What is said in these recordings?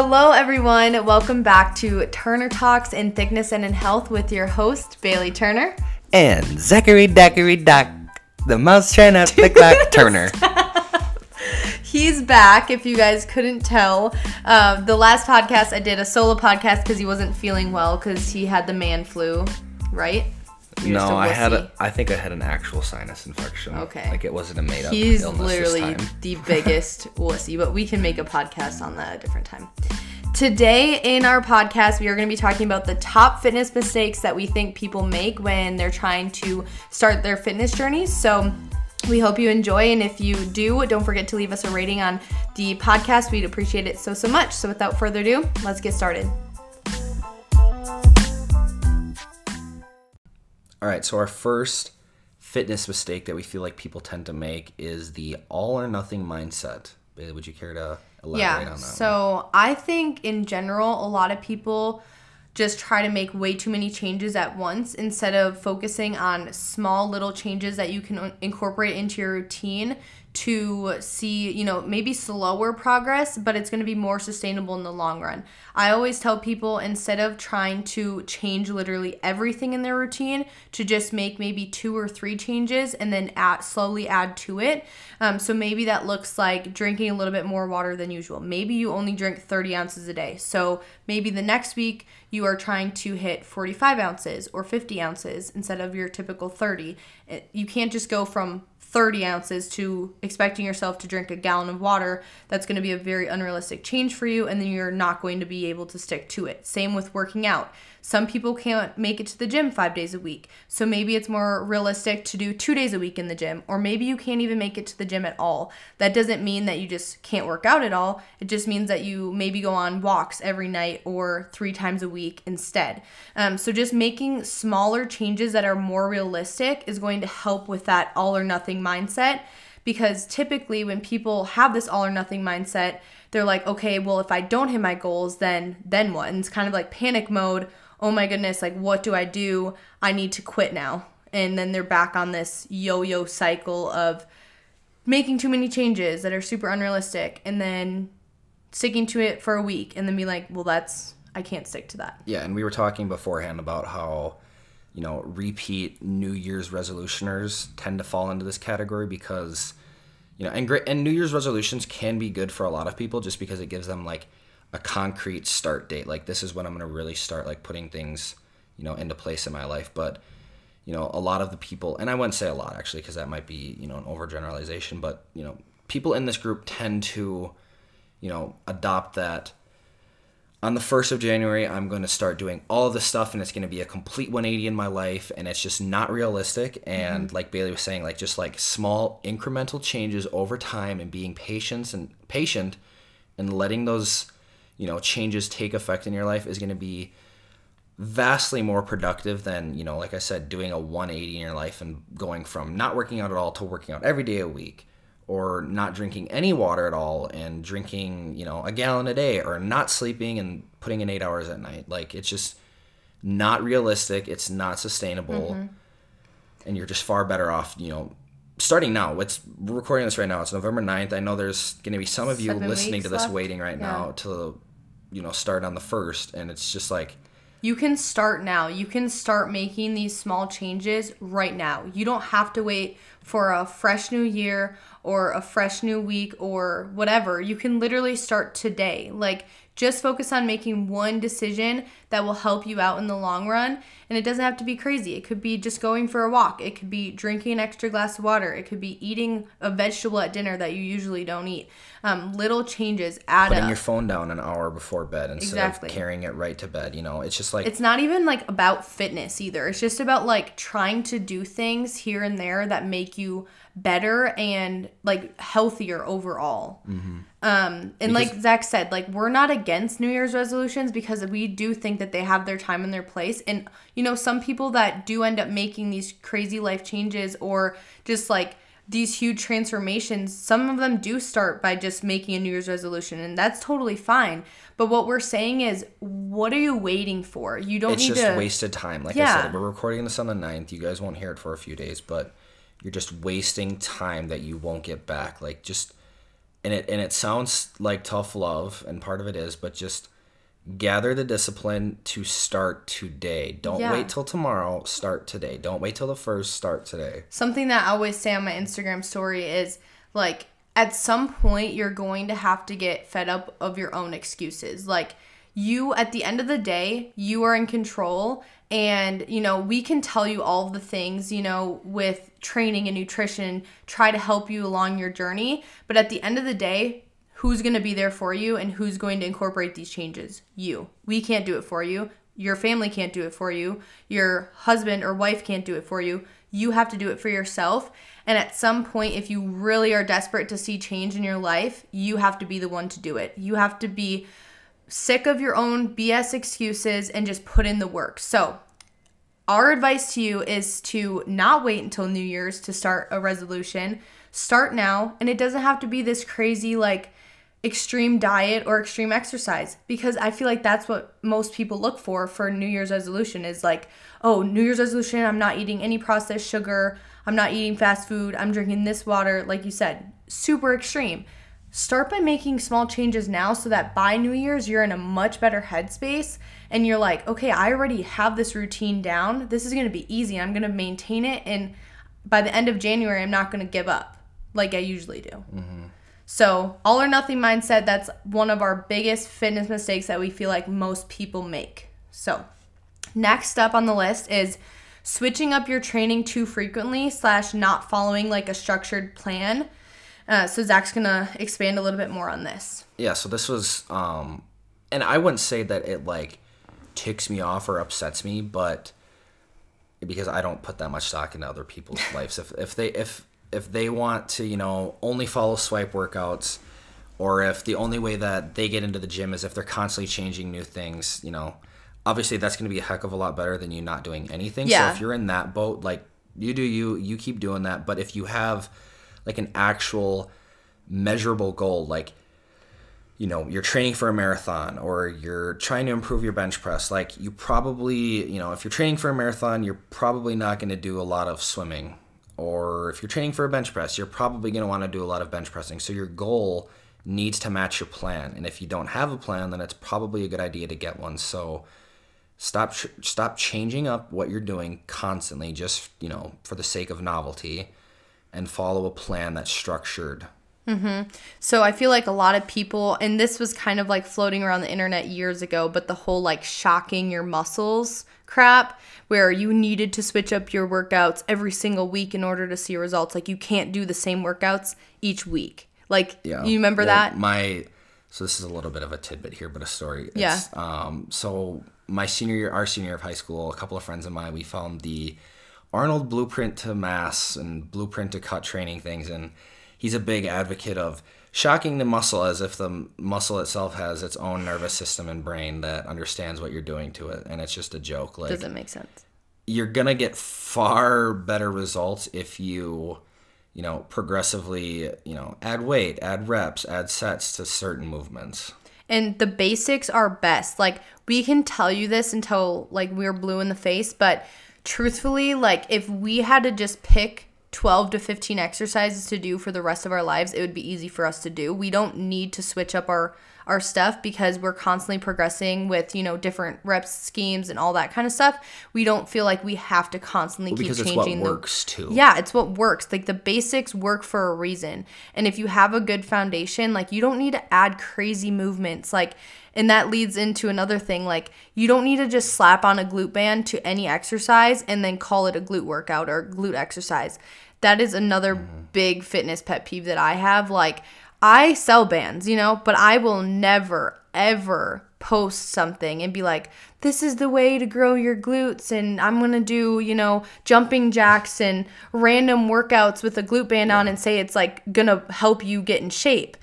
Hello, everyone. Welcome back to Turner Talks in Thickness and in Health with your host, Bailey Turner. And Zachary Dackery Doc, the mouse trying the clock Turner. He's back, if you guys couldn't tell. Uh, the last podcast, I did a solo podcast because he wasn't feeling well because he had the man flu, right? No, I had a, I think I had an actual sinus infection. Okay. Like it wasn't a made up He's literally the biggest wussy, but we can make a podcast on that a different time. Today in our podcast, we are going to be talking about the top fitness mistakes that we think people make when they're trying to start their fitness journeys. So, we hope you enjoy, and if you do, don't forget to leave us a rating on the podcast. We'd appreciate it so, so much. So, without further ado, let's get started. All right, so our first fitness mistake that we feel like people tend to make is the all or nothing mindset. Bailey, would you care to elaborate Yeah. on that? one? So I think in general, a lot of people just try to make way too many changes at once instead of focusing on small little changes that you can incorporate into your routine to see, you know, maybe slower progress, but it's going to be more sustainable in the long run. I always tell people instead of trying to change literally everything in their routine, to just make maybe two or three changes and then add, slowly add to it. Um, so maybe that looks like drinking a little bit more water than usual. Maybe you only drink 30 ounces a day. So maybe the next week you are trying to hit 45 ounces or 50 ounces instead of your typical 30. It- You can't just go from 30 ounces to expecting yourself to drink a gallon of water. That's going to be a very unrealistic change for you, and then you're not going to be able to stick to it. Same with working out. Some people can't make it to the gym five days a week, so maybe it's more realistic to do two days a week in the gym, or maybe you can't even make it to the gym at all. That doesn't mean that you just can't work out at all. It just means that you maybe go on walks every night or three times a week instead. Um, so just making smaller changes that are more realistic is going to help with that all or nothing mindset because typically when people have this all or nothing mindset they're like okay well if i don't hit my goals then then what and it's kind of like panic mode oh my goodness like what do i do? I need to quit now. And then they're back on this yo-yo cycle of making too many changes that are super unrealistic and then sticking to it for a week and then be like well that's i can't stick to that. Yeah, and we were talking beforehand about how, you know, repeat New Year's resolutioners tend to fall into this category because, you know, and great and New Year's resolutions can be good for a lot of people just because it gives them like a concrete start date. Like this is when I'm going to really start like putting things, you know, into place in my life. But, you know, a lot of the people, and I wouldn't say a lot actually because that might be, you know, an overgeneralization, but, you know, people in this group tend to, you know, adopt that on the 1st of January, I'm going to start doing all of this stuff and it's going to be a complete 180 in my life and it's just not realistic. Mm-hmm. And like Bailey was saying, like just like small incremental changes over time and being patient and patient and letting those, you know, changes take effect in your life is going to be vastly more productive than, you know, like I said, doing a 180 in your life and going from not working out at all to working out every day a week or not drinking any water at all and drinking, you know, a gallon a day or not sleeping and putting in 8 hours at night. Like it's just not realistic, it's not sustainable. Mm-hmm. And you're just far better off, you know, starting now. We're recording this right now. It's November 9th. I know there's going to be some of you Seven listening to this left. waiting right Yeah. now to you know, start on the 1st and it's just like You can start now. You can start making these small changes right now. You don't have to wait for a fresh new year or a fresh new week or whatever. You can literally start today. Like, just focus on making one decision that will help you out in the long run. And it doesn't have to be crazy. It could be just going for a walk. It could be drinking an extra glass of water. It could be eating a vegetable at dinner that you usually don't eat. Um, little changes add putting up. your phone down an hour before bed instead Exactly. of carrying it right to bed. You know, it's just like it's not even like about fitness either. It's just about like trying to do things here and there that make you better and like healthier overall. Um, and like Zach said, like we're not against New Year's resolutions because we do think that they have their time and their place. And you know, some people that do end up making these crazy life changes or just like these huge transformations, some of them do start by just making a New Year's resolution, and that's totally fine. But what we're saying is, what are you waiting for? You don't it's need just to. wasted time. Like I said, we're recording this on the 9th. You guys won't hear it for a few days, but you're just wasting time that you won't get back. Like just and it and it sounds like tough love and part of it is but just gather the discipline to start today don't Yeah. wait till tomorrow start today don't wait till the first start today Something that I always say on my Instagram story is like at some point you're going to have to get fed up of your own excuses. Like you at the end of the day, you are in control and you know, we can tell you all the things, you know, with training and nutrition, try to help you along your journey, but at the end of the day, who's going to be there for you and who's going to incorporate these changes? You. We can't do it for you. Your family can't do it for you. Your husband or wife can't do it for you. You have to do it for yourself. And at some point, if you really are desperate to see change in your life, you have to be the one to do it. You have to be sick of your own BS excuses and just put in the work. So, our advice to you is to not wait until New Year's to start a resolution. Start now, and it doesn't have to be this crazy, like, extreme diet or extreme exercise because I feel like that's what most people look for for New Year's resolution is like, oh, New Year's resolution, I'm not eating any processed sugar, I'm not eating fast food, I'm drinking this water, like you said, super extreme. Start by making small changes now so that by New Year's you're in a much better headspace and you're like, okay, I already have this routine down. This is going to be easy. I'm going to maintain it and by the end of January I'm not going to give up like I usually do. Mm-hmm. So, all or nothing mindset, that's one of our biggest fitness mistakes that we feel like most people make. So, next up on the list is switching up your training too frequently slash not following like a structured plan. Uh, so Zach's gonna expand a little bit more on this. yeah so this was um and i wouldn't say that it like ticks me off or upsets me but because i don't put that much stock into other people's lives if if they if if they want to you know only follow swipe workouts or if the only way that they get into the gym is if they're constantly changing new things you know obviously that's going to be a heck of a lot better than you not doing anything Yeah. so if you're in that boat like you do you you keep doing that but if you have like an actual measurable goal like you know you're training for a marathon or you're trying to improve your bench press like you probably you know if you're training for a marathon you're probably not going to do a lot of swimming. Or if you're training for a bench press you're probably going to want to do a lot of bench pressing. So your goal needs to match your plan. And if you don't have a plan then it's probably a good idea to get one. So stop stop changing up what you're doing constantly just you know for the sake of novelty and follow a plan that's structured Mhm. So I feel like a lot of people, and this was kind of like floating around the internet years ago, but the whole like shocking your muscles crap, where you needed to switch up your workouts every single week in order to see results. Like you can't do the same workouts each week. Like Yeah. you remember Well, that? My so this is a little bit of a tidbit here, but a story. Yeah. Um. So my senior year, our senior year of high school, a couple of friends of mine, we found the Arnold Blueprint to Mass and Blueprint to Cut training things, and he's a big advocate of shocking the muscle as if the muscle itself has its own nervous system and brain that understands what you're doing to it, and it's just a joke. Like Doesn't make sense. you're gonna get far better results if you you know progressively you know add weight add reps add sets to certain movements And the basics are best. Like we can tell you this until like we're blue in the face, but truthfully, like if we had to just pick 12 to 15 exercises to do for the rest of our lives, it would be easy for us to do. We don't need to switch up our our stuff because we're constantly progressing with, you know, different reps schemes and all that kind of stuff. We don't feel like we have to constantly keep because it's what changing the works too yeah, it's what works. Like the basics work for a reason. And if you have a good foundation, like you don't need to add crazy movements. Like, and that leads into another thing. Like, you don't need to just slap on a glute band to any exercise and then call it a glute workout or glute exercise. That is another mm-hmm. big fitness pet peeve that I have. Like, I sell bands, you know, but I will never, ever post something and be like, this is the way to grow your glutes, and I'm gonna do, you know, jumping jacks and random workouts with a glute band on and say it's like gonna help you get in shape.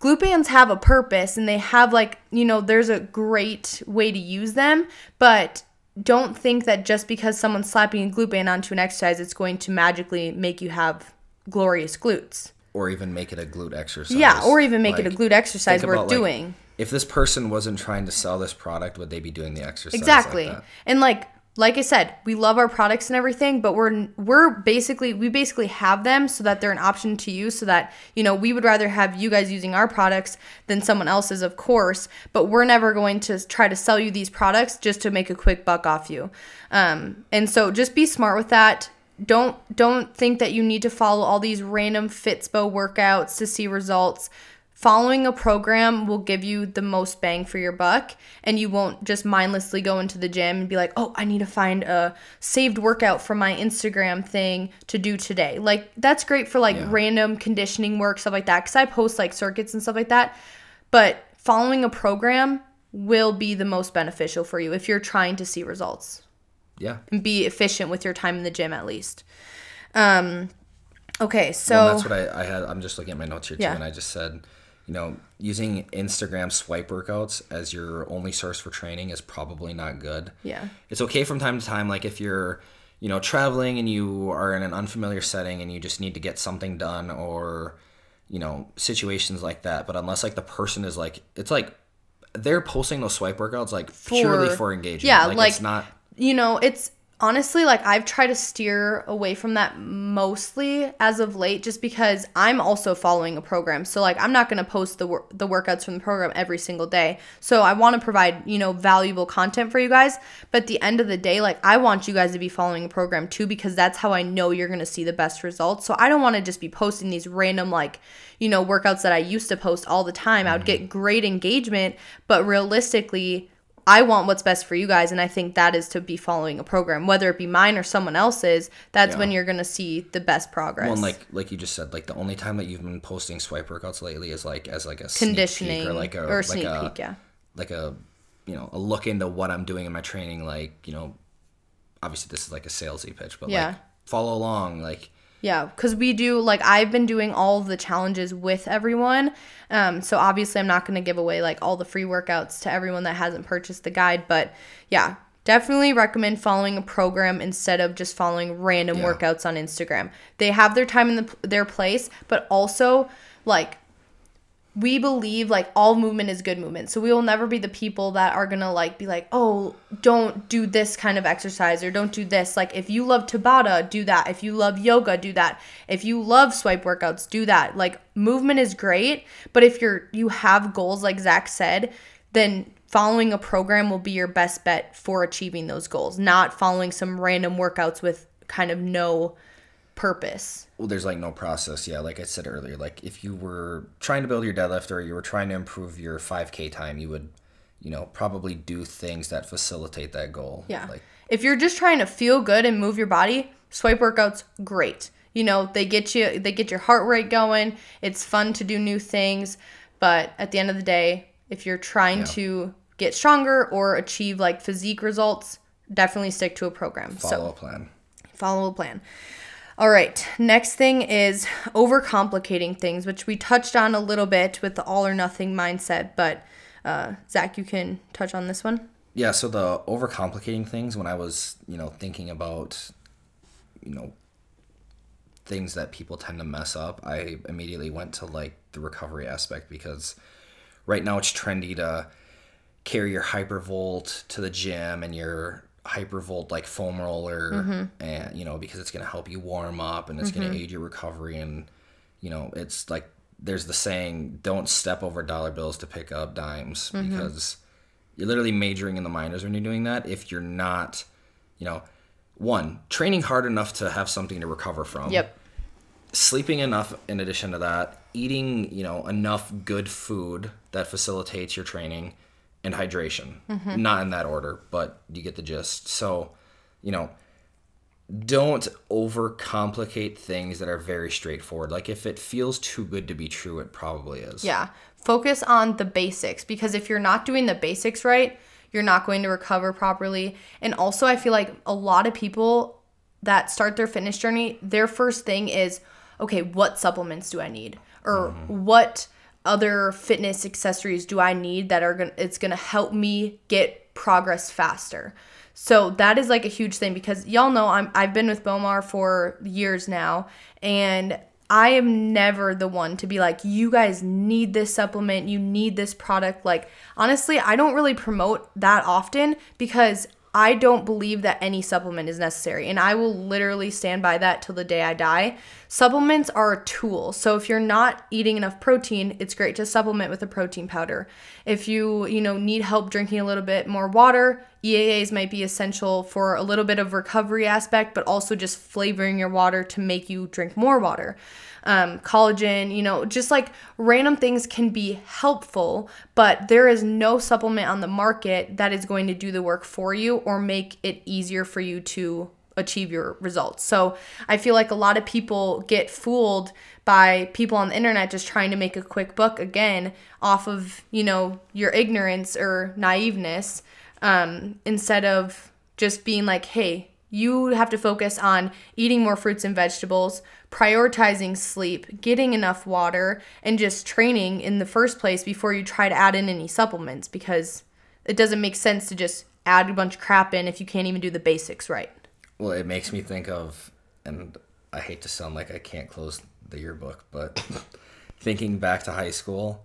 Glute bands have a purpose and they have like, you know, there's a great way to use them, but don't think that just because someone's slapping a glute band onto an exercise, it's going to magically make you have glorious glutes. Or even make it a glute exercise Yeah, or even make it a Like, glute exercise worth about, like, doing. if this person wasn't trying to sell this product would they be doing the exercise like Exactly. that? and like like I said, we love our products and everything, but we're we're basically we basically have them so that they're an option to use so that, you know, we would rather have you guys using our products than someone else's, of course, but we're never going to try to sell you these products just to make a quick buck off you. Um, and so just be smart with that. Don't don't think that you need to follow all these random Fitspo workouts to see results. Following a program will give you the most bang for your buck and you won't just mindlessly go into the gym and be like oh i need to find a saved workout from my instagram thing to do today. Like that's great for like yeah. random conditioning work stuff like that because i post like circuits and stuff like that but following a program will be the most beneficial for you if you're trying to see results yeah and be efficient with your time in the gym at least um okay so well, that's what I, I had i'm just looking at my notes here too and i just said you know, using Instagram swipe workouts as your only source for training is probably not good. Yeah. It's okay from time to time, like if you're, you know, traveling and you are in an unfamiliar setting and you just need to get something done or, you know, situations like that. But unless like the person is like, it's like they're posting those swipe workouts like for, purely for engagement. Yeah, like, like it's not. You know, it's honestly like i've tried to steer away from that mostly as of late just because i'm also following a program. So like i'm not going to post the, wor- the workouts from the program every single day. So i want to provide you know valuable content for you guys. But at the end of the day like i want you guys to be following a program too because that's how i know you're going to see the best results. So i don't want to just be posting these random like you know workouts that i used to post all the time. I would mm-hmm. get great engagement but realistically I want what's best for you guys, and I think that is to be following a program, whether it be mine or someone else's. That's yeah. when you're gonna see the best progress. Well, and like like you just said, like the only time that you've been posting swipe workouts lately is like as like a conditioning or like a or like sneak a, peek, yeah, like a you know a look into what I'm doing in my training. Like you know, obviously this is like a salesy pitch, but yeah. like follow along, like yeah, because we do, like, I've been doing all the challenges with everyone. Um, so obviously, I'm not going to give away, like, all the free workouts to everyone that hasn't purchased the guide. But yeah, definitely recommend following a program instead of just following random yeah. workouts on Instagram. They have their time in the, their place, but also, like, we believe like all movement is good movement. So we will never be the people that are going to like be like, "Oh, don't do this kind of exercise or don't do this." Like if you love Tabata, do that. If you love yoga, do that. If you love swipe workouts, do that. Like movement is great, but if you're you have goals like Zach said, then following a program will be your best bet for achieving those goals, not following some random workouts with kind of no purpose. Well, there's like no process. Yeah, like I said earlier, like if you were trying to build your deadlift or you were trying to improve your 5K time, you would, you know, probably do things that facilitate that goal. Yeah. Like if you're just trying to feel good and move your body, swipe workouts great. You know, they get you they get your heart rate going. It's fun to do new things, but at the end of the day, if you're trying yeah. to get stronger or achieve like physique results, definitely stick to a program. Follow so, a plan. Follow a plan. All right, next thing is overcomplicating things, which we touched on a little bit with the all or nothing mindset. But uh, Zach, you can touch on this one. Yeah, so the overcomplicating things, when I was, you know, thinking about, you know, things that people tend to mess up, I immediately went to like the recovery aspect because right now it's trendy to carry your hypervolt to the gym and your hypervolt like foam roller mm-hmm. and you know because it's going to help you warm up and it's mm-hmm. going to aid your recovery and you know it's like there's the saying don't step over dollar bills to pick up dimes mm-hmm. because you're literally majoring in the minors when you're doing that if you're not you know one training hard enough to have something to recover from yep sleeping enough in addition to that eating you know enough good food that facilitates your training and hydration. Mm-hmm. Not in that order, but you get the gist. So, you know, don't overcomplicate things that are very straightforward. Like if it feels too good to be true, it probably is. Yeah. Focus on the basics because if you're not doing the basics right, you're not going to recover properly. And also, I feel like a lot of people that start their fitness journey, their first thing is, okay, what supplements do I need? Or mm-hmm. what other fitness accessories do I need that are going to it's going to help me get progress faster. So that is like a huge thing because y'all know I'm I've been with Bowmar for years now and I am never the one to be like you guys need this supplement, you need this product like honestly, I don't really promote that often because I don't believe that any supplement is necessary. And I will literally stand by that till the day I die. Supplements are a tool. So if you're not eating enough protein, it's great to supplement with a protein powder. If you, you know, need help drinking a little bit more water, EAAs might be essential for a little bit of recovery aspect, but also just flavoring your water to make you drink more water um, collagen, you know, just like random things can be helpful, but there is no supplement on the market that is going to do the work for you or make it easier for you to achieve your results. So I feel like a lot of people get fooled by people on the internet just trying to make a quick buck again off of, you know, your ignorance or naiveness um, instead of just being like, hey, you have to focus on eating more fruits and vegetables, prioritizing sleep, getting enough water, and just training in the first place before you try to add in any supplements because it doesn't make sense to just add a bunch of crap in if you can't even do the basics right. Well, it makes me think of, and I hate to sound like I can't close the yearbook, but thinking back to high school,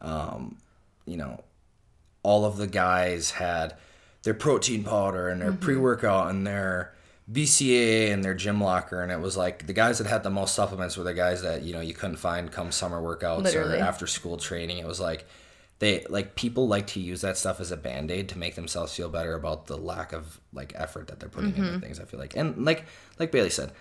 um, you know, all of the guys had their protein powder and their mm-hmm. pre workout and their BCAA and their gym locker, and it was like the guys that had the most supplements were the guys that you know you couldn't find come summer workouts Literally. or after school training. It was like they like people like to use that stuff as a band aid to make themselves feel better about the lack of like effort that they're putting mm-hmm. into things. I feel like, and like like Bailey said,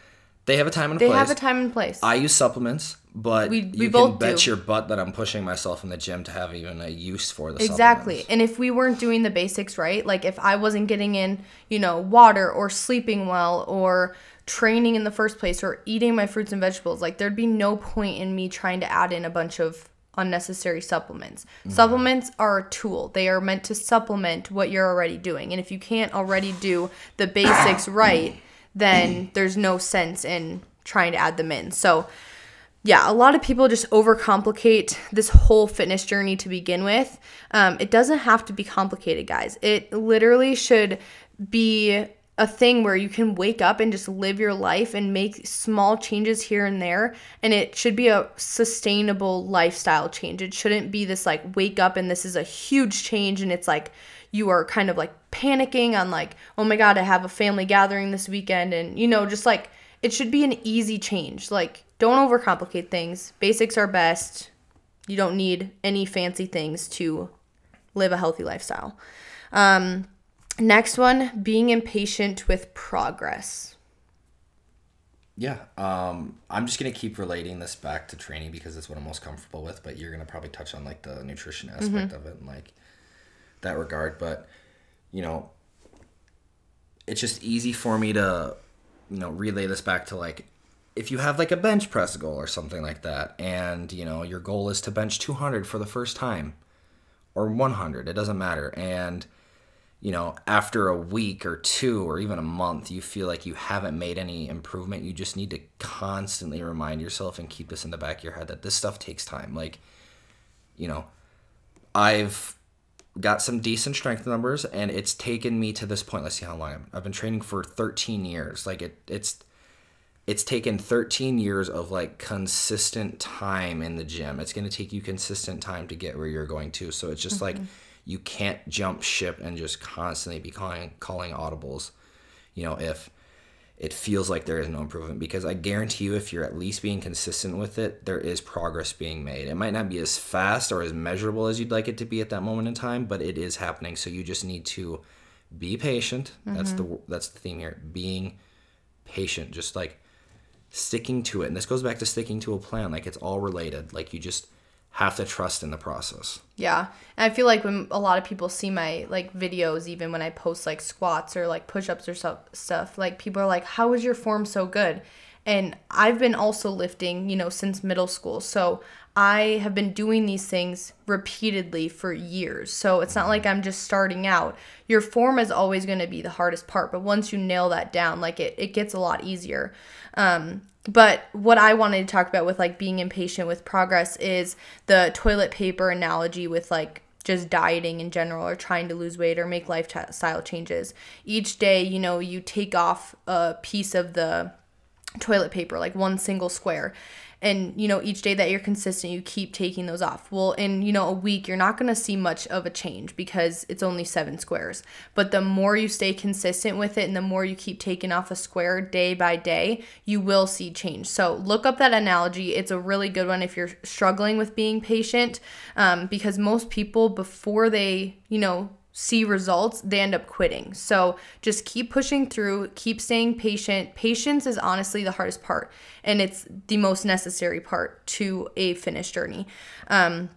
they have a time and they place. They have a time and place. I use supplements, but we, we you can bet do. your butt that I'm pushing myself in the gym to have even a use for the exactly. And if we weren't doing the basics right, like if I wasn't getting in, you know, water or sleeping well or training in the first place or eating my fruits and vegetables, like there'd be no point in me trying to add in a bunch of unnecessary supplements. Mm-hmm. Supplements are a tool. They are meant to supplement what you're already doing. And if you can't already do the basics right, then there's no sense in trying to add them in. So, yeah, a lot of people just overcomplicate this whole fitness journey to begin with. Um, it doesn't have to be complicated, guys. It literally should be a thing where you can wake up and just live your life and make small changes here and there. And it should be a sustainable lifestyle change. It shouldn't be this like wake up and this is a huge change and it's like you are kind of like panicking on like, oh my God, I have a family gathering this weekend. And, you know, just like it should be an easy change. Like, don't overcomplicate things. Basics are best. You don't need any fancy things to live a healthy lifestyle. Um, next one being impatient with progress. Yeah, um, I'm just gonna keep relating this back to training because it's what I'm most comfortable with. But you're gonna probably touch on like the nutrition aspect mm-hmm. of it and like that regard. But you know, it's just easy for me to you know relay this back to like if you have like a bench press goal or something like that, and you know your goal is to bench 200 for the first time or 100, it doesn't matter, and you know, after a week or two or even a month, you feel like you haven't made any improvement, you just need to constantly remind yourself and keep this in the back of your head that this stuff takes time. Like, you know, I've got some decent strength numbers and it's taken me to this point. Let's see how long I'm, i've been training for 13 years. Like it it's it's taken 13 years of like consistent time in the gym. It's going to take you consistent time to get where you're going to. So it's just mm-hmm. like you can't jump ship and just constantly be calling calling audibles you know if it feels like there is no improvement because I guarantee you, if you're at least being consistent with it, there is progress being made. It might not be as fast or as measurable as you'd like it to be at that moment in time, but it is happening. So you just need to be patient. Mm-hmm. That's the mm-hmm. that's the theme here. Being patient, just like sticking to it. And this goes back to sticking to a plan. Like it's all related. Like you just have to trust in the process. Yeah. And I feel like when a lot of people see my like videos even when I post like squats or like push-ups or so, stuff, like people are like, "How is your form so good?" And I've been also lifting, you know, since middle school. So I have been doing these things repeatedly for years. So it's not like I'm just starting out. Your form is always going to be the hardest part, but once you nail that down, like it, it gets a lot easier. Um, but what I wanted to talk about with like being impatient with progress is the toilet paper analogy with like just dieting in general or trying to lose weight or make lifestyle changes. Each day, you know, you take off a piece of the toilet paper, like one single square. And, you know, each day that you're consistent, you keep taking those off. Well, in, you know, a week, you're not going to see much of a change because it's only seven squares. But the more you stay consistent with it and the more you keep taking off a square day by day, you will see change. So look up that analogy. It's a really good one if you're struggling with being patient um, because most people, before they, you know, see results, they end up quitting. So just keep pushing through, keep staying patient. Patience is honestly the hardest part, and it's the most necessary part to a finish journey. Um,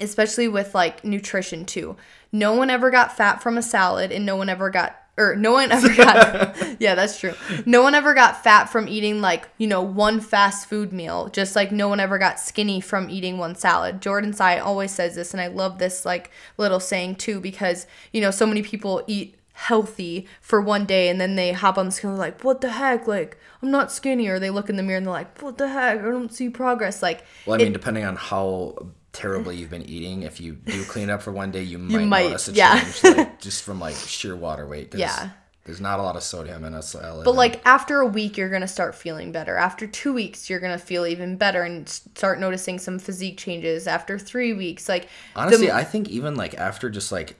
especially with like nutrition too. No one ever got fat from a salad, and no one ever got or no one ever got yeah that's true. No one ever got fat from eating like you know one fast food meal. Just like no one ever got skinny from eating one salad. Jordan Syatt always says this and i love this like little saying too because you know so many people eat healthy for one day and then they hop on the scale like what the heck? Like i'm not skinny. Or they look in the mirror and they're like what the heck? I don't see progress. Like well i mean depending on how terribly you've been eating, if you do clean up for one day, you might, you might notice a yeah. change, like, just from like sheer water weight. Yeah. There's not a lot of sodium in a salad. But like after a week, you're gonna start feeling better. After two weeks, you're gonna feel even better and start noticing some physique changes. After three weeks, like honestly, the, I think even like after just like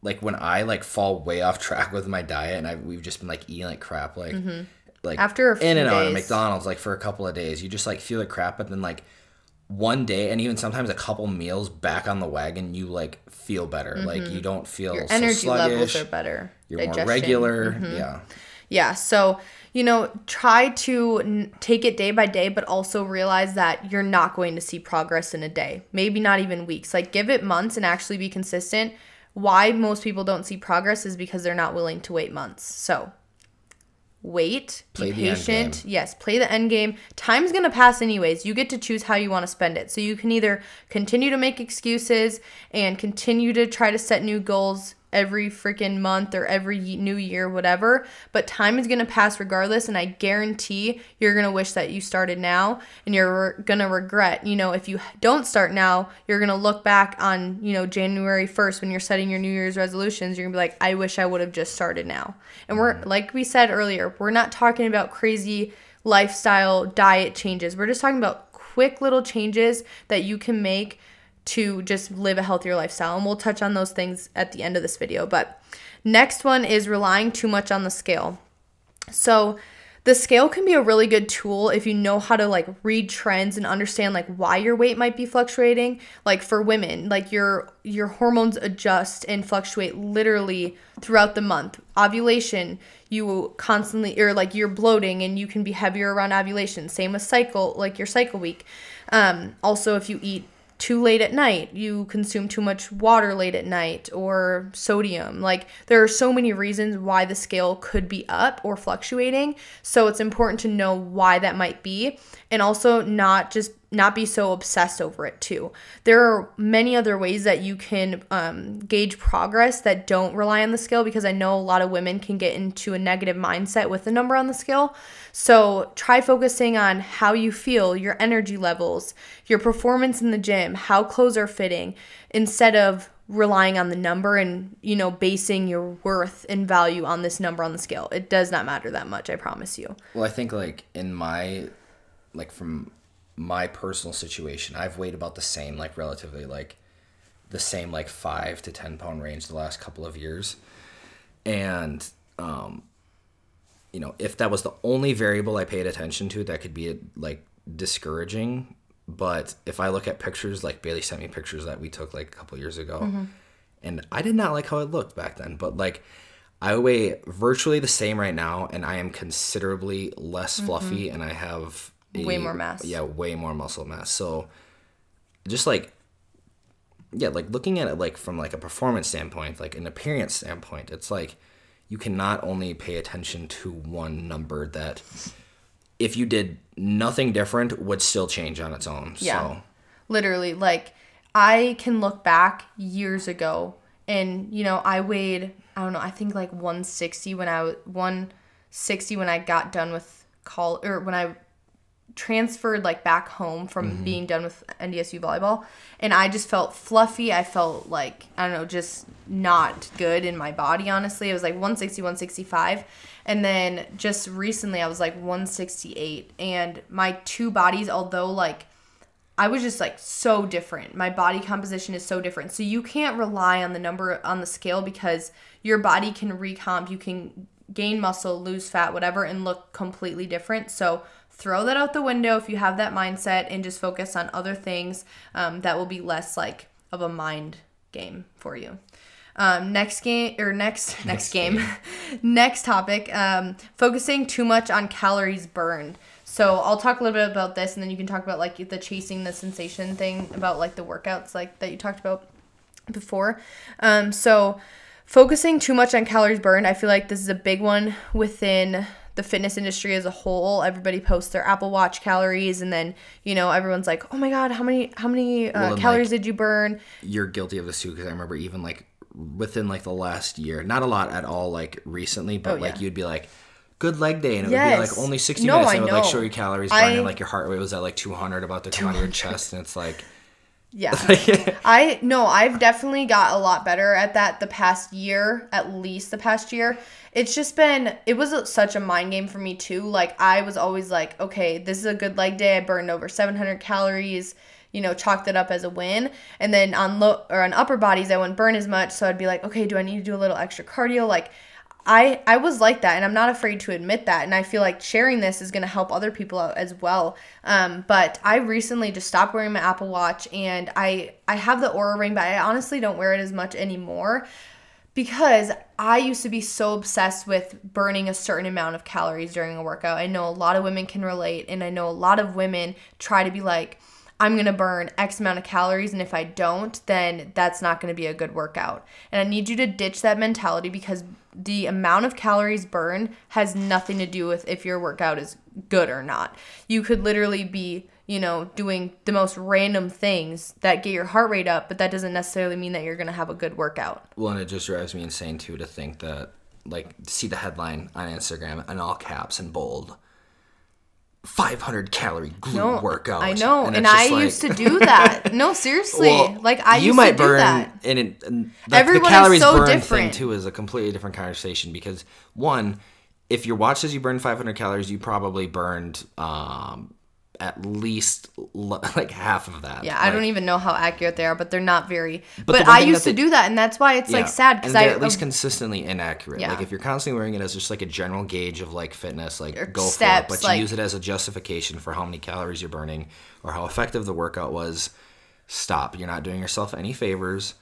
like when I like fall way off track with my diet and I we've just been like eating like crap, like mm-hmm. like after a in and out of McDonald's like for a couple of days, you just like feel like crap, but then like one day and even sometimes a couple meals back on the wagon, you like feel better. Mm-hmm. Like you don't feel your energy so levels are better. You're Digestion. more regular. Mm-hmm. Yeah. Yeah. So you know, try to n- take it day by day, but also realize that you're not going to see progress in a day. Maybe not even weeks. Like give it months and actually be consistent. Why most people don't see progress is because they're not willing to wait months. So wait, play be patient. Yes, play the end game. Time's gonna pass anyways. You get to choose how you want to spend it. So you can either continue to make excuses and continue to try to set new goals every freaking month or every new year, whatever. But time is going to pass regardless. And I guarantee you're going to wish that you started now and you're going to regret. You know, if you don't start now, you're going to look back on, you know, January 1st when you're setting your New Year's resolutions. You're going to be like, I wish I would have just started now. And we're, mm-hmm. like we said earlier, we're not talking about crazy lifestyle diet changes. We're just talking about quick little changes that you can make to just live a healthier lifestyle. And we'll touch on those things at the end of this video. But next one is relying too much on the scale. So, the scale can be a really good tool if you know how to like read trends and understand like why your weight might be fluctuating like for women like your your hormones adjust and fluctuate literally throughout the month ovulation you constantly or like you're bloating and you can be heavier around ovulation same with cycle like your cycle week um, also if you eat too late at night, you consume too much water late at night, or sodium. Like, there are so many reasons why the scale could be up or fluctuating. So, it's important to know why that might be, and also not just not be so obsessed over it too. There are many other ways that you can um, gauge progress that don't rely on the scale because I know a lot of women can get into a negative mindset with the number on the scale. So try focusing on how you feel, your energy levels, your performance in the gym, how clothes are fitting, instead of relying on the number and you know basing your worth and value on this number on the scale. It does not matter that much, I promise you. Well, I think like in my like from my personal situation, I've weighed about the same, like relatively like the same like five to ten pound range the last couple of years. And um you know, if that was the only variable I paid attention to, that could be like discouraging. But if I look at pictures, like Bailey sent me pictures that we took like a couple years ago, mm-hmm. and I did not like how it looked back then. But like, I weigh virtually the same right now, and I am considerably less fluffy, mm-hmm. and I have a, way more mass. Yeah, way more muscle mass. So, just like, yeah, like looking at it like from like a performance standpoint, like an appearance standpoint, it's like you can not only pay attention to one number that if you did nothing different would still change on its own. Yeah. So. Literally, like I can look back years ago and you know, I weighed I don't know, I think like 160 when I was 160 when I got done with call or when I transferred like back home from mm-hmm. being done with NDSU volleyball and I just felt fluffy. I felt like I don't know, just not good in my body honestly. It was like 160, 165. And then just recently I was like 168 and my two bodies although like I was just like so different. My body composition is so different. So you can't rely on the number on the scale because your body can recomp. You can gain muscle, lose fat, whatever, and look completely different. So throw that out the window if you have that mindset and just focus on other things um, that will be less like of a mind game for you. Um, next game or next next, game, next topic. Um, focusing too much on calories burned. So I'll talk a little bit about this, and then you can talk about like the chasing the sensation thing about like the workouts like that you talked about before. Um, so focusing too much on calories burned, I feel like this is a big one within the fitness industry as a whole. Everybody posts their Apple Watch calories, and then you know everyone's like, "Oh my God, how many how many uh, Well, calories like- did you burn?" You're guilty of this too because I remember even like within like the last year, not a lot at all, like recently, but Oh, like yeah. you'd be like. Good leg day, and it would be like only sixty No, minutes. And it would like show your calories I- burning, like your heart rate was at like two hundred, about to come out of your chest, and it's like, Yeah. I no, I've definitely got a lot better at that the past year, at least the past year. It's just been it was a, such a mind game for me too. Like I was always like, okay, this is a good leg day. I burned over 700 calories, you know, chalked it up as a win. And then on low or on upper bodies, I wouldn't burn as much, so I'd be like, okay, do I need to do a little extra cardio like I I was like that, and I'm not afraid to admit that. And I feel like sharing this is going to help other people out as well. Um, but I recently just stopped wearing my Apple Watch, and I I have the Oura Ring, but I honestly don't wear it as much anymore because I used to be so obsessed with burning a certain amount of calories during a workout. I know a lot of women can relate, and I know a lot of women try to be like, I'm gonna burn X amount of calories, and if I don't, then that's not gonna be a good workout. And I need you to ditch that mentality because the amount of calories burned has nothing to do with if your workout is good or not. You could literally be, you know, doing the most random things that get your heart rate up, but that doesn't necessarily mean that you're gonna have a good workout. Well, and it just drives me insane too to think that, like, see the headline on Instagram in all caps and bold, 500 calorie glute No, workout. I know, and, it's I like- used to do that. No, seriously, Well, like I you used might to do burn, that. and, it, and the, Everyone the calories so burn different. thing too is a completely different conversation because one, if your watch says you burn 500 calories, you probably burned um, at least like half of that. Yeah, I don't even know how accurate they are, but they're not very. the But, I used that to do that, and that's why it's like sad because I at least consistently inaccurate. Yeah. Like if you're constantly wearing it as just like a general gauge of like fitness, like Or go for it, steps, but you use it as a justification for how many calories you're burning or how effective the workout was. Stop. You're not doing yourself any favors.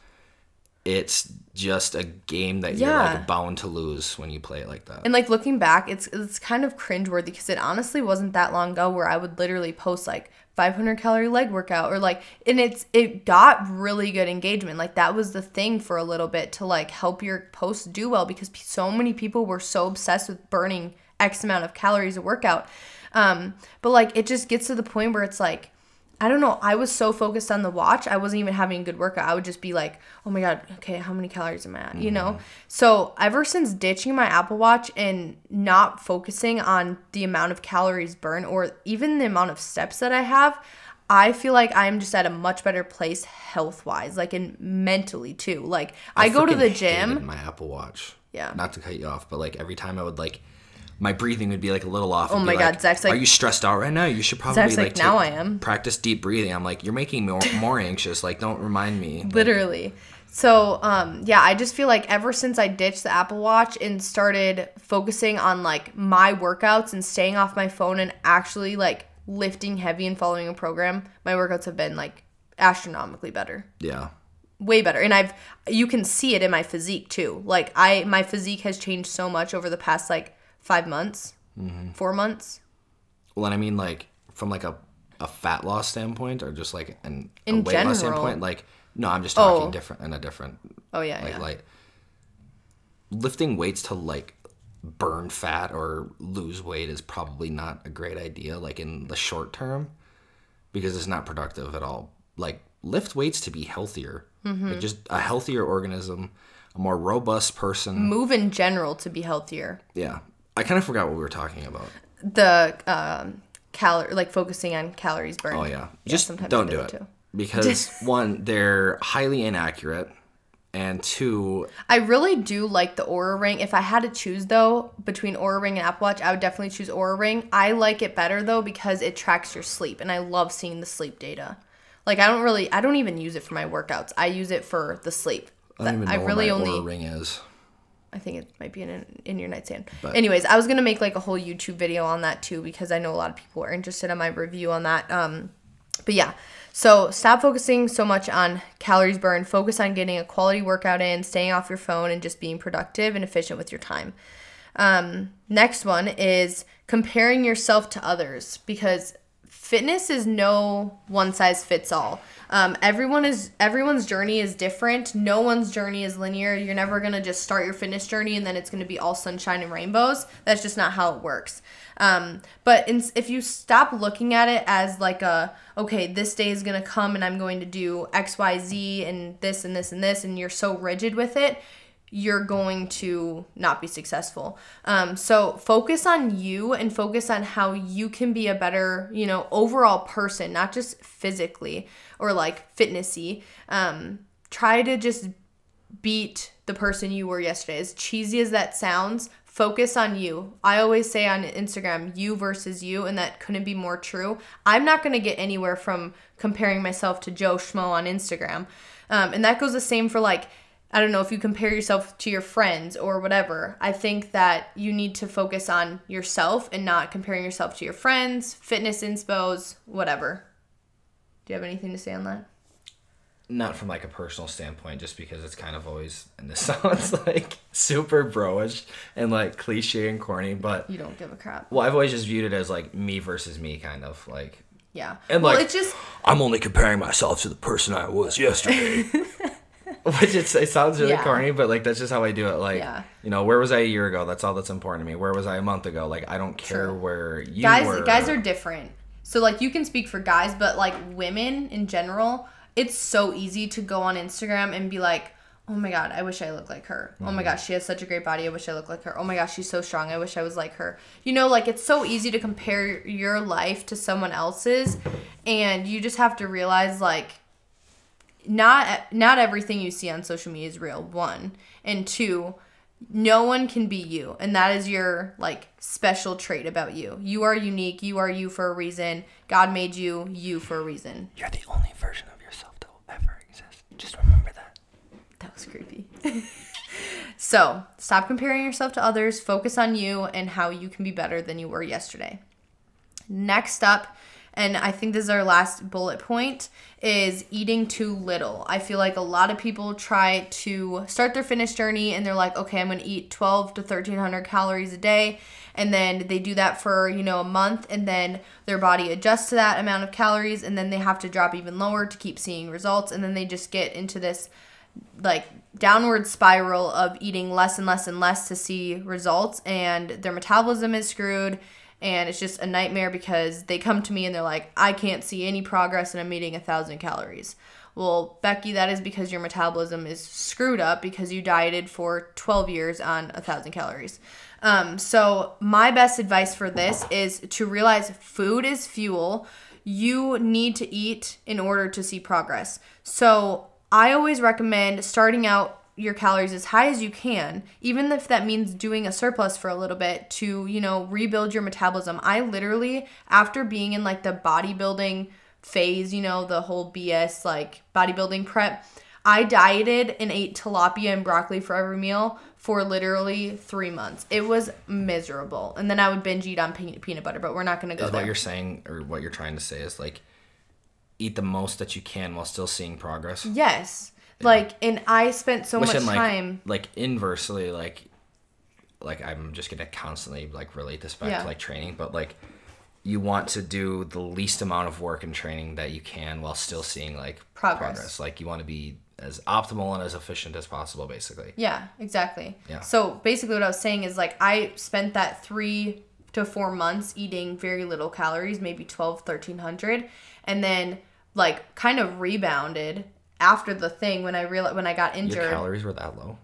It's just a game that you're like bound to lose when you play it like that. And like looking back, it's it's kind of cringeworthy because it honestly wasn't that long ago where I would literally post like 500 calorie leg workout or like, and it's it got really good engagement. Like that was the thing for a little bit to like help your post do well because so many people were so obsessed with burning X amount of calories a workout. Um, but like it just gets to the point where it's like. I don't know. I was so focused on the watch, I wasn't even having a good workout. I would just be like, "Oh my god, okay, how many calories am I at?" You know. Mm-hmm. So ever since ditching my Apple Watch and not focusing on the amount of calories burned or even the amount of steps that I have, I feel like I'm just at a much better place health wise, like and mentally too. Like I, go to the gym. My Apple Watch. Yeah. Not to cut you off, but like every time I would like. My breathing would be like a little off. Oh my God, like, Zach's like- "Are you stressed out right now? You should probably Zach's like, like, "Now I am." practice deep breathing." I'm like, "You're making me more, more anxious. Like, don't remind me." Like, literally so um yeah i just feel like ever since i ditched the apple watch and started focusing on like my workouts and staying off my phone and actually like lifting heavy and following a program my workouts have been like astronomically better yeah. way better and i've you can see it in my physique too like i my physique has changed so much over the past like five months four months Well, and I mean, like from like a, a fat loss standpoint, or just like an a In weight general. loss standpoint. Like, no, I'm just talking Oh. different in a different oh yeah like yeah like lifting weights to like burn fat or lose weight is probably not a great idea. Like in the short term, because it's not productive at all. Like lift weights to be healthier, Mm-hmm. like just a healthier organism, a more robust person. move in general to be healthier Yeah, I kind of forgot what we were talking about. the um, calorie like focusing on calories burned. Oh yeah, just sometimes don't do it too. because one, they're highly inaccurate, and two, I really do like the Oura Ring. If I had to choose though between Oura Ring and Apple Watch, I would definitely choose Oura Ring. I like it better though because it tracks your sleep and I love seeing the sleep data. Like I don't really I don't even use it for my workouts. I use it for the sleep. I don't even know I really my only Oura ring is. I think it might be in in your nightstand. Anyways, I was gonna make like a whole YouTube video on that too because I know a lot of people are interested in my review on that. Um, but yeah, so stop focusing so much on calories burned. Focus on getting a quality workout in, staying off your phone, and just being productive and efficient with your time. Um, next one is comparing yourself to others because fitness is no one size fits all. Um, everyone is everyone's journey is different. No one's journey is linear. You're never gonna just start your fitness journey and then it's gonna be all sunshine and rainbows. That's just not how it works. Um, but in, if you stop looking at it as like a okay, this day is gonna come and I'm going to do X, Y, Z, and this and this and this, and you're so rigid with it, you're going to not be successful. Um, so focus on you and focus on how you can be a better, you know, overall person, not just physically or like fitnessy. Um, try to just beat the person you were yesterday. As cheesy as that sounds, focus on you. I always say on Instagram, you versus you, and that couldn't be more true. I'm not going to get anywhere from comparing myself to Joe Schmo on Instagram. Um, and that goes the same for like, I don't know if you compare yourself to your friends or whatever. I think that you need to focus on yourself and not comparing yourself to your friends, fitness inspos, whatever. Do you have anything to say on that? Not from like a personal standpoint, just because it's kind of always, and this sounds like super broish and like cliche and corny, but You don't give a crap. well, I've always just viewed it as like me versus me, kind of like. Yeah. And, well, like- it's just I'm only comparing myself to the person I was yesterday. Which it's, it sounds really Yeah. corny, but like that's just how I do it. Like, Yeah. you know, where was I a year ago? That's all that's important to me. Where was I a month ago? Like, I don't care True. where you guys were. guys are different so like you can speak for guys but like women in general it's so easy to go on instagram and be like oh my god i wish i looked like her oh Mm-hmm. my gosh she has such a great body i wish i looked like her oh my gosh she's so strong i wish i was like her you know like it's so easy to compare your life to someone else's and you just have to realize like not not everything you see on social media is real one. And two no one can be you and that is your like special trait about you. You are unique you are you for a reason. God made you you for a reason. You're the only version of yourself that will ever exist. Just remember that. that was creepy. So stop comparing yourself to others focus on you and how you can be better than you were yesterday. Next up, and I think this is our last bullet point, is eating too little. I feel like a lot of people try to start their fitness journey and they're like, okay, I'm going to eat 12 to 1300 calories a day. And then they do that for, you know, a month and then their body adjusts to that amount of calories and then they have to drop even lower to keep seeing results. And then they just get into this like downward spiral of eating less and less and less to see results and their metabolism is screwed and it's just a nightmare because they come to me and they're like i can't see any progress and i'm eating a thousand calories. Well becky that is because your metabolism is screwed up because you dieted for 12 years on a thousand calories. Um, so my best advice for this is to realize food is fuel. You need to eat in order to see progress. So I always recommend starting out your calories as high as you can, even if that means doing a surplus for a little bit to, you know, rebuild your metabolism. I literally, after being in like the bodybuilding phase, you know, the whole BS like bodybuilding prep, I dieted and ate tilapia and broccoli for every meal for literally three months. It was miserable. And then I would binge eat on peanut butter, but we're not going to go Is there. what you're saying, or what you're trying to say is like, eat the most that you can while still seeing progress. yes. Like, and I spent so Which much in like, time. like inversely, like, like I'm just gonna constantly like relate this back Yeah. to like training, but like, you want to do the least amount of work and training that you can while still seeing like Progress. Like you want to be as optimal and as efficient as possible, basically. Yeah, exactly. Yeah. So basically, what I was saying is like I spent that three to four months eating very little calories, maybe 12, 1300, and then like kind of rebounded after the thing when I realized when I got injured. Your calories were that low.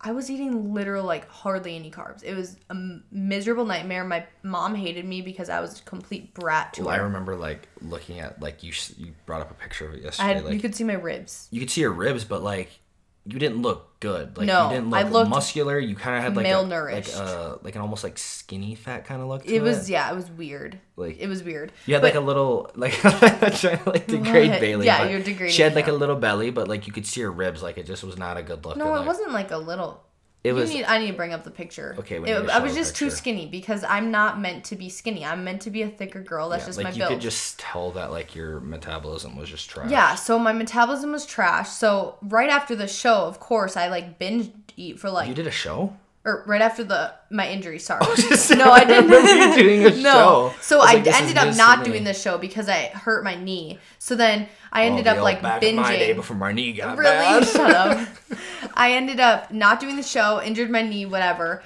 I was eating literal like hardly any carbs. It was a m- miserable nightmare. My mom hated me because I was a complete brat to Well, I remember like looking at like you you brought up a picture of it yesterday. had, like you could see my ribs. you could see your ribs, but like you didn't look good. Like No, you didn't I look looked muscular. You kind of had like a, like a uh, like an almost like skinny fat kind of look. To It was yeah, it was weird. Like- it was weird. You had But- like a little like trying to like degrade What? Bailey. Yeah, you're degrading She had like a little belly, but like you could see her ribs. Like it just was not a good look. No, it like- wasn't like a little. It You was- Need, I need to bring up the picture. Okay, It- I was just too skinny because I'm not meant to be skinny. I'm meant to be a thicker girl. That's yeah, just like my you build. could just tell that like your metabolism was just trash. Yeah, so my metabolism was trash. So right after the show, of course, I like binge eat for like You did a show? or right after the my injury. Sorry, no, I didn't. remember you doing a no, show. so I was I, like, ended up not doing the show because I hurt my knee. So then I ended Oh, up like back in my day binging. before my knee got Really, bad. shut up. I ended up not doing the show, injured my knee, whatever.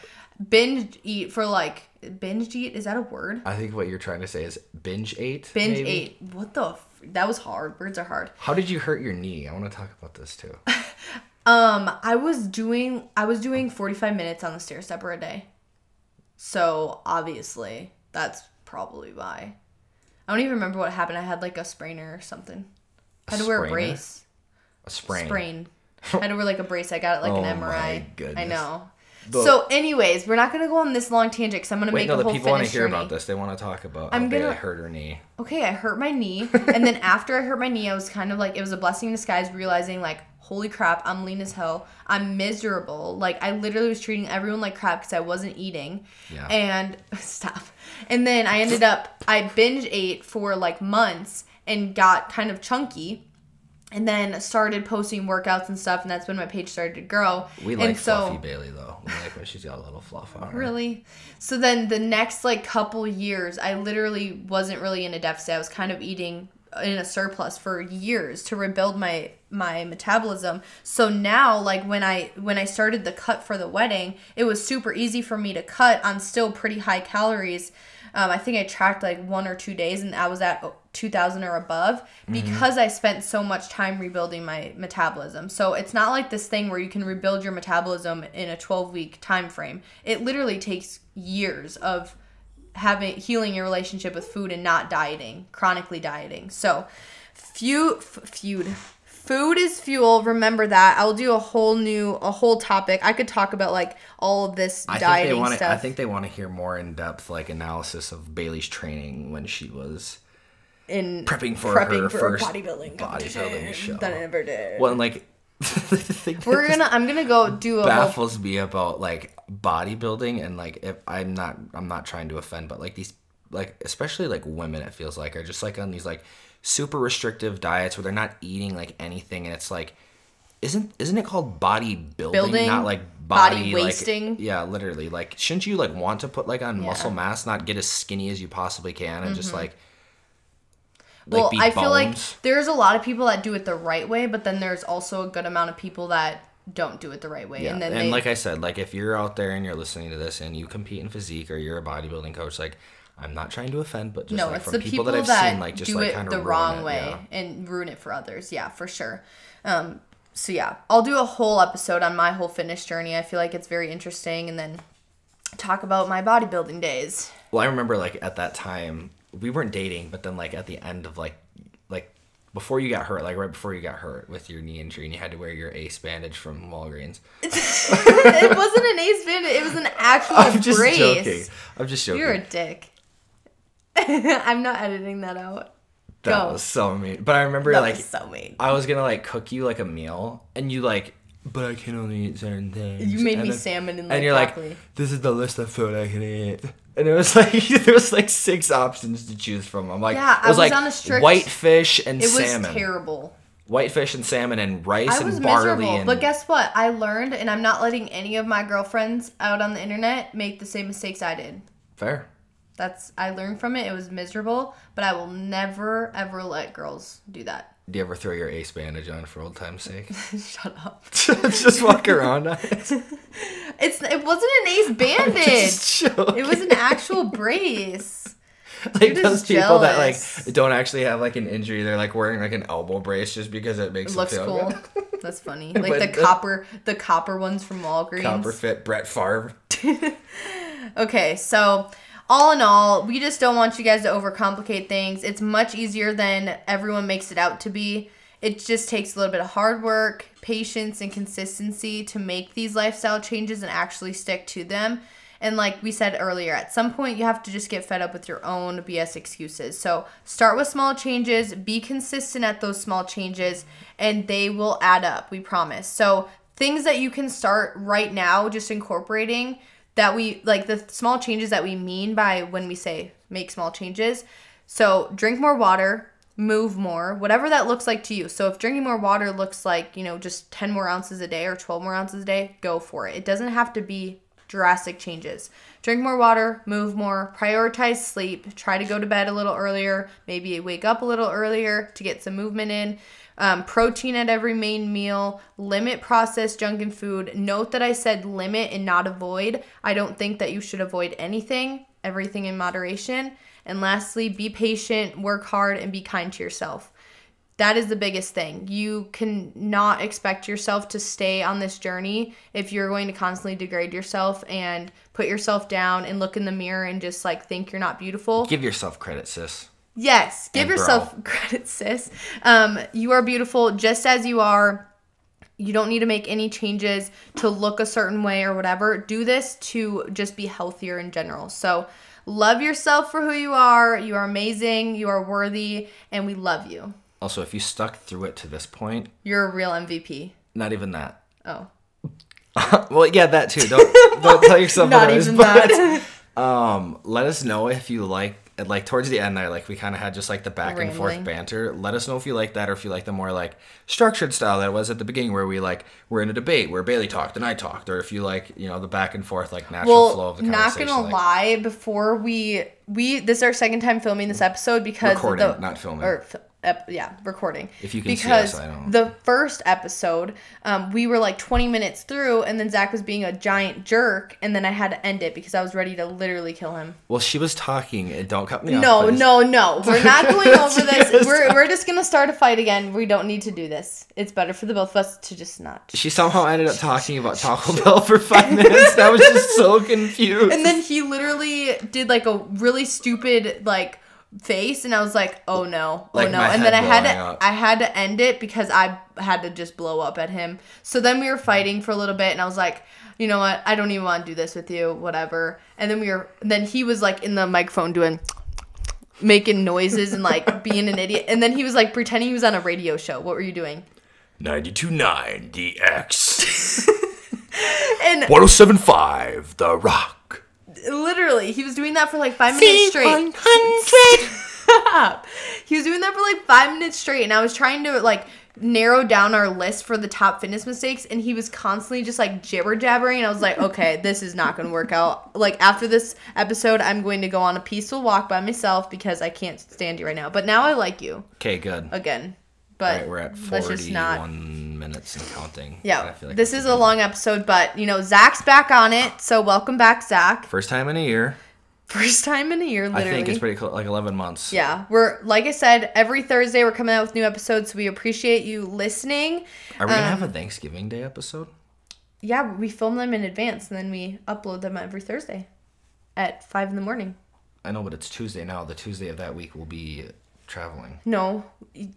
Binge eat for like binge eat. Is that a word? I think what you're trying to say is binge ate. Binge maybe? ate. What the? F- that was hard. Words are hard. How did you hurt your knee? I want to talk about this too. Um, I was doing I was doing 45 minutes on the stair stepper a day. So obviously that's probably why. I don't even remember what happened. I had like a sprainer or something. I had to wear a brace. A sprain. Sprain. I had to wear like a brace. I got it like Oh an my MRI. I know. The- so, anyways, we're not gonna go on this long tangent because I'm gonna Wait, make no, a the whole people want to hear journey. about this. They want to talk about I'm gonna- I hurt her knee. okay, I hurt my knee. and then after I hurt my knee, I was kind of like, it was a blessing in disguise, realizing, like, holy crap, I'm lean as hell. I'm miserable. Like, I literally was treating everyone like crap because I wasn't eating. Yeah. And stop. And then I ended up, I binge ate for like months and got kind of chunky. And then started posting workouts and stuff, and that's when my page started to grow. We and like so, Fluffy Bailey though. We like when she's got a little fluff on her. Really? So then the next like couple years, I literally wasn't really in a deficit. I was kind of eating in a surplus for years to rebuild my my metabolism. So now like when I when I started the cut for the wedding, it was super easy for me to cut on still pretty high calories. Um, I think I tracked like one or two days and I was at 2000 or above because I spent so much time rebuilding my metabolism. So it's not like this thing where you can rebuild your metabolism in a 12 week time frame. It literally takes years of having healing your relationship with food and not dieting, chronically dieting. So feud f- feud food is fuel remember that i'll do a whole new a whole topic i could talk about like all of this I think dieting they want to. stuff I think they want to hear more in depth like analysis of Bailey's training when she was in prepping for prepping her for first bodybuilding bodybuilding show. that i never did Well, and like the thing that we're gonna i'm gonna go do a whole baffles me about like bodybuilding and like if I'm not I'm not trying to offend, but like these like especially like women it feels like are just like on these like super restrictive diets where they're not eating like anything and it's like isn't isn't it called bodybuilding Building? not like Body body, like- wasting? yeah literally like shouldn't you like want to put like on Yeah. Mm-hmm. muscle mass not get as skinny as you possibly can and just like well i feel like there's a lot of people that do it the right way but then there's also a good amount of people that don't do it the right way Yeah, and and, then they like I said, like if you're out there and you're listening to this and you compete in physique or you're a bodybuilding coach, like I'm not trying to offend, but just no, like it's from the people, people that I've that seen, like just do like it kind of the wrong way yeah. and ruin it for others. Yeah, for sure. Um, so yeah, I'll do a whole episode on my whole fitness journey. I feel like it's very interesting, and then talk about my bodybuilding days. Well, I remember like at that time we weren't dating, but then like at the end of like like before you got hurt, like right before you got hurt with your knee injury, and you had to wear your ace bandage from Walgreens. it wasn't an ace bandage, it was an actual I'm just brace. joking. I'm just joking. You're a dick. I'm not editing that out. that go. was so mean. But I remember That like was so mean. I was gonna like cook you like a meal, and you like, but I can only eat certain things. You made And me then- salmon and like and you're broccoli. like, this is the list of food I can eat. And it was like there was like six options to choose from. I'm like, Yeah, it I was, was like on a strict- whitefish and salmon. it was terrible. whitefish and salmon and rice I was and barley miserable. and But guess what? I learned, and I'm not letting any of my girlfriends out on the internet make the same mistakes I did. fair. That's I learned from it. It was miserable, but I will never ever let girls do that. Do you ever throw your ace bandage on for old time's sake? Shut up. Just walk around on it. It's it wasn't an ace bandage. It was an actual brace. like You're those people that like don't actually have like an injury. They're like wearing like an elbow brace just because it makes It them looks cool. That's funny. Like But the the- copper, the copper ones from Walgreens. Copper fit Brett Favre. Okay, so all in all, we just don't want you guys to overcomplicate things. It's much easier than everyone makes it out to be. It just takes a little bit of hard work, patience, and consistency to make these lifestyle changes and actually stick to them. And like we said earlier, at some point you have to just get fed up with your own BS excuses. So start with small changes, be consistent at those small changes, and they will add up, we promise. So things that you can start right now just incorporating that we like the small changes that we mean by when we say make small changes. So drink more water, move more, whatever that looks like to you. So if drinking more water looks like, you know, just 10 more ounces a day or 12 more ounces a day, go for it. It doesn't have to be drastic changes. Drink more water, move more, prioritize sleep, try to go to bed a little earlier, maybe wake up a little earlier to get some movement in. Um, protein at every main meal, limit processed junk and food. Note that I said limit and not avoid. I don't think that you should avoid anything, everything in moderation. And lastly, be patient, work hard, and be kind to yourself. That is the biggest thing. You can not expect yourself to stay on this journey if you're going to constantly degrade yourself and put yourself down and look in the mirror and just like think you're not beautiful. Give yourself credit, sis. Yes, give And yourself bro. credit, sis. Um, you are beautiful just as you are. You don't need to make any changes to look a certain way or whatever. Do this to just be healthier in general. So, love yourself for who you are. You are amazing. You are worthy, and we love you. Also, if you stuck through it to this point, You're a real MVP. not even that. Oh, well, yeah, that too. Don't don't tell yourself not others, even but, that. Um, let us know if you like and, like towards the end there, like we kind of had just like the back and forth banter. Let us know if you like that or if you like the more like structured style that it was at the beginning where we like we're in a debate where Bailey talked and I talked, or if you like you know the back and forth like natural flow well, of the conversation. not gonna like, lie. Before we we this is our second time filming this mm. episode because Recording, the, not filming. Or ep, yeah, recording. If you can see because us, I don't- the first episode, um, we were like 20 minutes through, and then Zach was being a giant jerk, and then I had to end it because I was ready to literally kill him. Well, she was talking and don't cut me off. No, no, no. We're not going over this. We're, we're just gonna start a fight again. We don't need to do this. It's better for the both of us to just not. She somehow ended up talking about Taco Bell for five minutes. I was just so confused. And then he literally did like a really stupid like face and I was like, "Oh no. Oh Like no." And then I had to up. I had to end it because I had to just blow up at him. So then we were mm. fighting for a little bit and I was like, "You know what? I don't even want to do this with you, whatever." And then we were then he was like in the microphone doing making noises and like being an idiot. And then he was like pretending he was on a radio show. What were you doing? 92.9 DX. And 107.5 The Rock. Literally, he was doing that for like 5 minutes straight. Stop. He was doing that for like five minutes straight, and I was trying to like narrow down our list for the top fitness mistakes, and he was constantly just like jibber jabbering, and I was like, okay, this is not going to work out. Like after this episode, I'm going to go on a peaceful walk by myself because I can't stand you right now. But now I like you Okay, good. again. But right, we're at let's 41 just not. minutes and counting. Yeah, like this is a long episode, but you know Zach's back on it, so welcome back, Zach. First time in a year. First time in a year, literally. I think it's pretty close, like 11 months. Yeah, we're like I said, every Thursday we're coming out with new episodes. So we appreciate you listening. Are we going to Um, have a Thanksgiving Day episode? Yeah, we film them in advance and then we upload them every Thursday at five in the morning. I know, but it's Tuesday now. The Tuesday of that week will be traveling. No,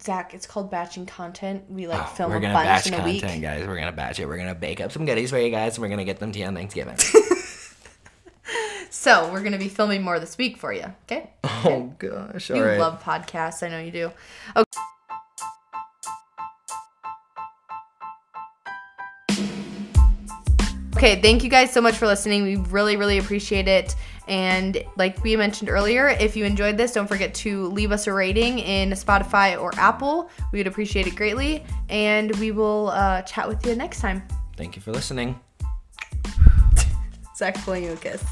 Zach, it's called batching content. We like oh, film We're a gonna bunch batch in a content, week. guys. We're gonna batch it. We're gonna bake up some goodies for you guys, and we're gonna get them to you on Thanksgiving. So we're gonna be filming more this week for you. Okay. oh gosh! All You right. love podcasts, I know you do. Okay. Okay, thank you guys so much for listening. We really, really appreciate it. And like we mentioned earlier, if you enjoyed this, don't forget to leave us a rating in Spotify or Apple. We would appreciate it greatly. And we will uh, chat with you next time. Thank you for listening. Zach pulling you a kiss.